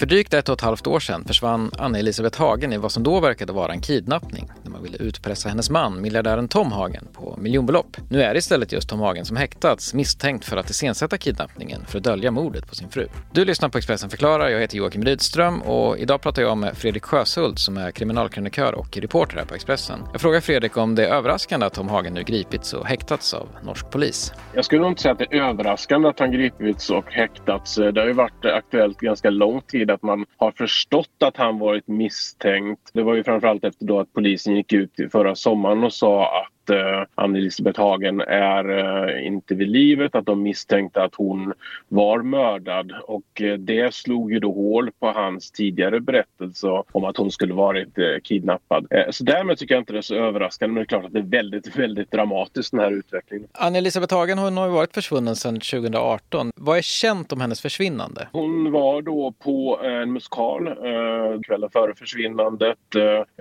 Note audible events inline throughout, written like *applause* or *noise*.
För drygt ett och ett halvt år sedan försvann Anna-Elisabeth Hagen i vad som då verkade vara en kidnappning när man ville utpressa hennes man, miljardären Tom Hagen, på miljonbelopp. Nu är det istället just Tom Hagen som häktats misstänkt för att iscensätta kidnappningen för att dölja mordet på sin fru. Du lyssnar på Expressen förklarar. Jag heter Joakim Rydström och idag pratar jag med Fredrik Sjöshult som är kriminalkrönikör och reporter här på Expressen. Jag frågar Fredrik om det är överraskande att Tom Hagen nu gripits och häktats av norsk polis. Jag skulle nog inte säga att det är överraskande att han gripits och häktats. Det har ju varit aktuellt ganska lång tid att man har förstått att han varit misstänkt. Det var ju framförallt efter då att polisen gick ut förra sommaren och sa att eh, Ann-Elisabeth Hagen är eh, inte vid livet, att de misstänkte att hon var mördad och eh, det slog ju då hål på hans tidigare berättelse om att hon skulle varit eh, kidnappad. Så därmed tycker jag inte det är så överraskande men det är klart att det är väldigt, *laughs* väldigt dramatiskt den här utvecklingen. Ann-Elisabeth Hagen hon har ju varit försvunnen sedan 2018. Vad är känt om hennes försvinnande? Hon var då på en musikal eh, kvällen före försvinnandet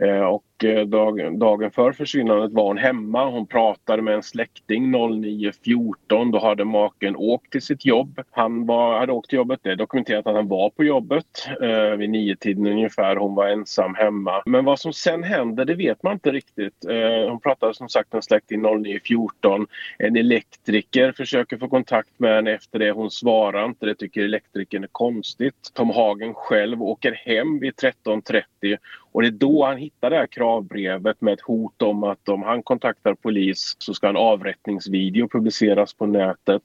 eh, och dag, dagen för försvinnandet var hon hemma. Hon pratade med en släkting 09.14. Då hade maken åkt till sitt jobb. Han var, hade åkt till jobbet. Det är dokumenterat att han var på jobbet eh, vid niotiden ungefär. Hon var ensam hemma. Men vad som sen hände det vet man inte riktigt. Eh, hon pratade som sagt med en släkting 09.14. En elektriker försöker få kontakt med henne efter det. Hon svarar inte. Det tycker elektrikern är konstigt. Tom Hagen själv åker hem vid 13.30 och det är då han hittar det här kravbrevet med ett hot om att om han kontaktar polis så ska en avrättningsvideo publiceras på nätet.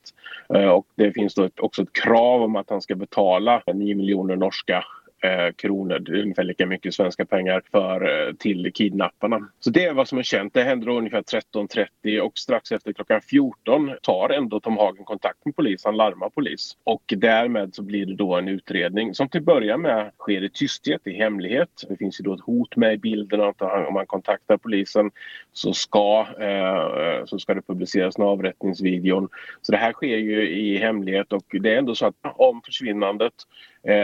Eh, och det finns då också ett krav om att han ska betala 9 miljoner norska Eh, kronor, det är ungefär lika mycket svenska pengar, för, eh, till kidnapparna. Så det är vad som är känt. Det händer ungefär 13.30 och strax efter klockan 14 tar ändå Tom Hagen kontakt med polis. Han larmar polis och därmed så blir det då en utredning som till början med sker i tysthet, i hemlighet. Det finns ju då ett hot med i bilden att om man kontaktar polisen så ska, eh, så ska det publiceras en avrättningsvideon. Så det här sker ju i hemlighet och det är ändå så att om försvinnandet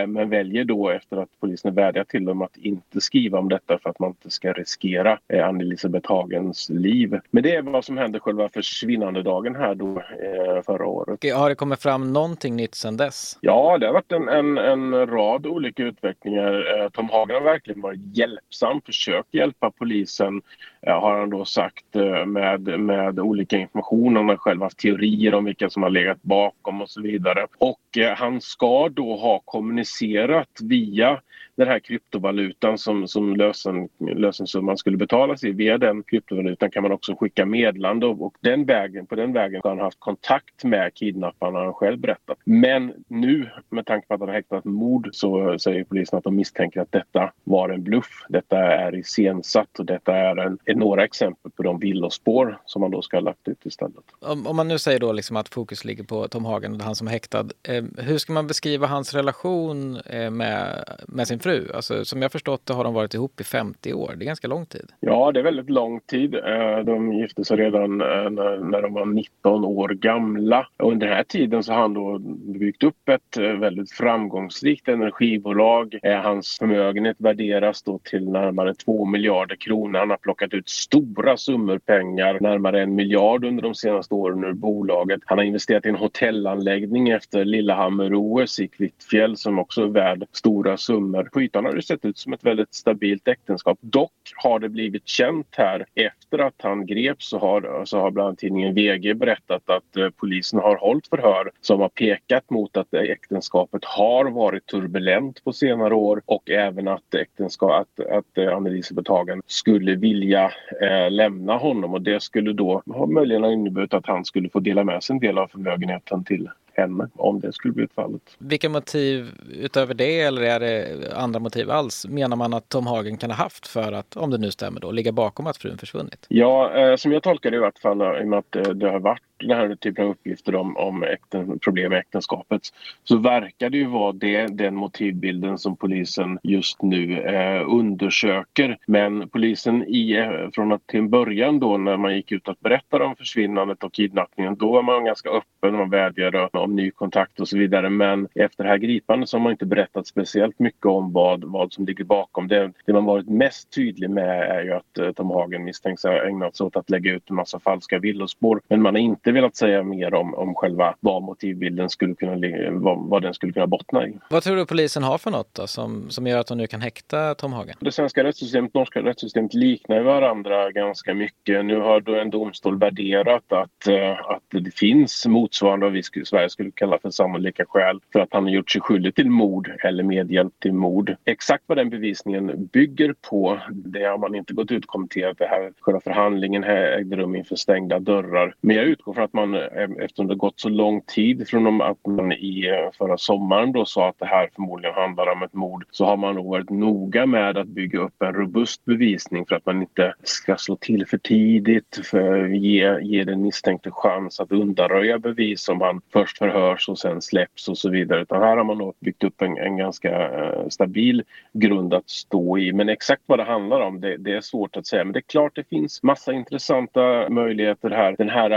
men väljer då efter att polisen vädjat till dem att inte skriva om detta för att man inte ska riskera eh, Ann-Elisabeth Hagens liv. Men det är vad som hände själva försvinnandedagen här då eh, förra året. Har det kommit fram någonting nytt sedan dess? Ja, det har varit en, en, en rad olika utvecklingar. Tom Hagen har verkligen varit hjälpsam, försökt hjälpa polisen Eh, har han då sagt eh, med, med olika information. Han har själv haft teorier om vilka som har legat bakom och så vidare. Och eh, han ska då ha kommunicerat via den här kryptovalutan som, som lösen, lösensumman skulle betalas i. Via den kryptovalutan kan man också skicka meddelande och, och den vägen, på den vägen har han haft kontakt med kidnapparna har han själv berättat. Men nu med tanke på att han har häktat mord så säger polisen att de misstänker att detta var en bluff. Detta är iscensatt och detta är, en, är några exempel på de villospår som man då ska ha lagt ut istället. Om, om man nu säger då liksom att fokus ligger på Tom Hagen och han som är häktad. Eh, hur ska man beskriva hans relation eh, med, med sin fru? Alltså, som jag förstått det har de varit ihop i 50 år. Det är ganska lång tid. Ja, det är väldigt lång tid. Eh, de gifte sig redan eh, när de var 19 år gamla. Och under den här tiden så har han då byggt upp ett eh, väldigt framgångsrikt energibolag. Hans förmögenhet värderas då till närmare 2 miljarder kronor. Han har plockat ut stora summor pengar, närmare en miljard under de senaste åren ur bolaget. Han har investerat i en hotellanläggning efter Lillehammer-OS i Kvitfjäll som också är värd stora summor. På ytan har det sett ut som ett väldigt stabilt äktenskap. Dock har det blivit känt här efter att han greps så har, så har bland annat tidningen VG berättat att eh, polisen har hållit förhör som har pekat mot att äktenskapet har varit turbulent på senare år och även att, äktenskap, att, att eh, Ann-Elisabeth Hagen skulle vilja eh, lämna honom och det skulle då ha möjligen ha inneburit att han skulle få dela med sig en del av förmögenheten till henne om det skulle bli fallet. Vilka motiv utöver det eller är det andra motiv alls menar man att Tom Hagen kan ha haft för att, om det nu stämmer då, ligga bakom att frun försvunnit? Ja, eh, som jag tolkar det i vart fall i och med att det, det har varit den här typen av uppgifter om, om äkten, problem med äktenskapet så verkar det ju vara det, den motivbilden som polisen just nu eh, undersöker. Men polisen i, eh, från att till en början då när man gick ut att berätta om försvinnandet och kidnappningen då var man ganska öppen, man vädjade om ny kontakt och så vidare. Men efter det här gripandet så har man inte berättat speciellt mycket om vad, vad som ligger bakom. Det, det man varit mest tydlig med är ju att eh, Tom Hagen misstänks ha ägnat sig åt att lägga ut en massa falska villospår. Men man har inte inte velat säga mer om, om själva vad motivbilden skulle kunna, vad, vad den skulle kunna bottna i. Vad tror du polisen har för något då, som, som gör att de nu kan häkta Tom Hagen? Det svenska rättssystemet och norska rättssystemet liknar varandra ganska mycket. Nu har då en domstol värderat att, eh, att det finns motsvarande vad vi i Sverige skulle kalla för sannolika skäl för att han har gjort sig skyldig till mord eller medhjälp till mord. Exakt vad den bevisningen bygger på, det har man inte gått ut och kommenterat. Det här, själva förhandlingen här ägde rum inför stängda dörrar. Men jag utgår från att man, eh, eftersom det gått så lång tid från att man i eh, förra sommaren då sa att det här förmodligen handlar om ett mord, så har man nog varit noga med att bygga upp en robust bevisning för att man inte ska slå till för tidigt, för ge, ge den misstänkte chans att undanröja bevis som han först förhörs och sen släpps och så vidare. Utan här har man nog byggt upp en, en ganska eh, stabil grund att stå i. Men exakt vad det handlar om, det, det, är svårt att säga. Men det är klart det finns massa intressanta möjligheter här. Den här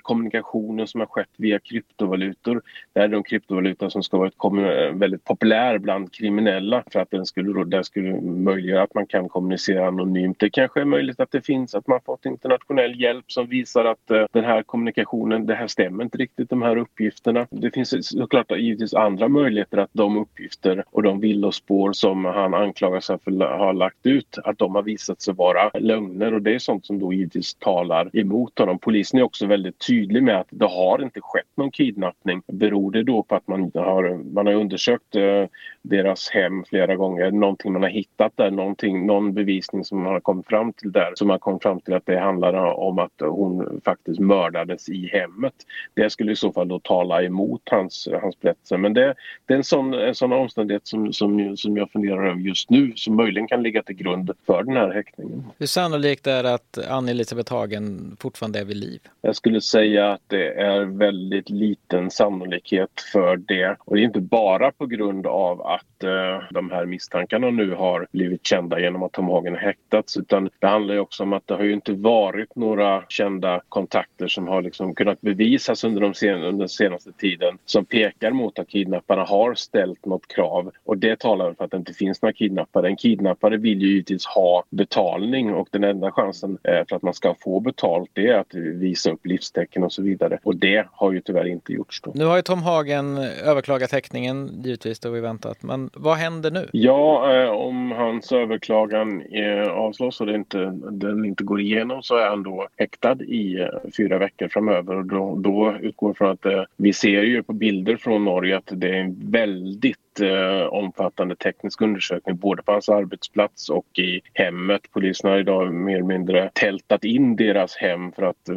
kommunikationen som har skett via kryptovalutor. Det är de kryptovalutor som ska vara eh, väldigt populär bland kriminella för att den skulle, den skulle möjliggöra att man kan kommunicera anonymt. Det kanske är möjligt att det finns att man fått internationell hjälp som visar att uh, den här kommunikationen, det här stämmer inte riktigt de här uppgifterna. Det finns såklart givetvis andra möjligheter att de uppgifter och de villospår som han anklagar sig för att ha lagt ut, att de har visat sig vara lögner och det är sånt som då givetvis talar emot honom. Polisen är också väldigt tydlig med att det har inte skett någon kidnappning. Beror det då på att man har, man har undersökt eh, deras hem flera gånger, någonting man har hittat där, någonting, någon bevisning som man har kommit fram till där som har kommit fram till att det handlar om att hon faktiskt mördades i hemmet. Det skulle i så fall då tala emot hans, hans berättelse. Men det, det är en sån, en sån omständighet som, som, som jag funderar över just nu som möjligen kan ligga till grund för den här häktningen. Hur sannolikt är det att Ann-Elisabeth Hagen fortfarande är vid liv? Jag skulle säga att det är väldigt liten sannolikhet för det. Och det är inte bara på grund av att eh, de här misstankarna nu har blivit kända genom att Tom Hagen häktats utan det handlar ju också om att det har ju inte varit några kända kontakter som har liksom kunnat bevisas under, de sen, under den senaste tiden som pekar mot att kidnapparna har ställt något krav. Och det talar för att det inte finns några kidnappare. En kidnappare vill ju givetvis ha betalning och den enda chansen eh, för att man ska få betalt det är att visa upp livstecken och så vidare. Och det har ju tyvärr inte gjorts. Då. Nu har ju Tom Hagen överklagat häktningen, givetvis, det har vi väntat. Men vad händer nu? Ja, eh, om hans överklagan eh, avslås och det inte, den inte går igenom så är han då häktad i eh, fyra veckor framöver. Och då, då utgår från att eh, vi ser ju på bilder från Norge att det är en väldigt eh, omfattande teknisk undersökning både på hans arbetsplats och i hemmet. Polisen har idag mer eller mindre tältat in deras hem för att eh,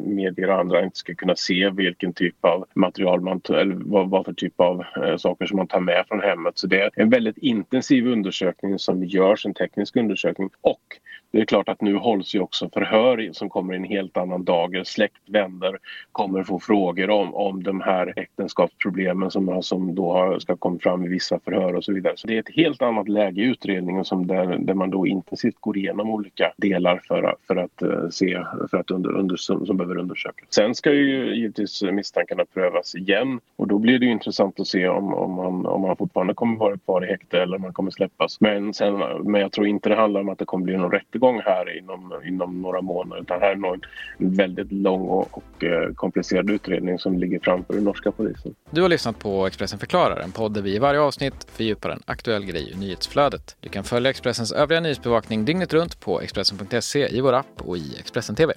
medier och andra inte ska kunna se vilken typ av material man eller vad, vad för typ av eh, saker som man tar med från hemmet. Så det är en väldigt intensiv undersökning som görs, en teknisk undersökning och det är klart att nu hålls ju också förhör som kommer i en helt annan dager. Släkt, vänner kommer få frågor om, om de här äktenskapsproblemen som, som då har, ska komma fram i vissa förhör och så vidare. Så det är ett helt annat läge i utredningen som där, där man då intensivt går igenom olika delar för, för att eh, se, för att under, under, som, som behöver undersökas. Sen ska ju givetvis misstankarna prövas igen och då blir det intressant att se om, om, han, om han fortfarande kommer vara kvar i häkte eller om han kommer släppas. Men, sen, men jag tror inte det handlar om att det kommer bli någon rättegång rättegång här inom, inom några månader utan här är nog en väldigt lång och, och eh, komplicerad utredning som ligger framför den norska polisen. Du har lyssnat på Expressen förklarar, en podd där vi i varje avsnitt fördjupar en aktuell grej i nyhetsflödet. Du kan följa Expressens övriga nyhetsbevakning dygnet runt på Expressen.se, i vår app och i Expressen TV.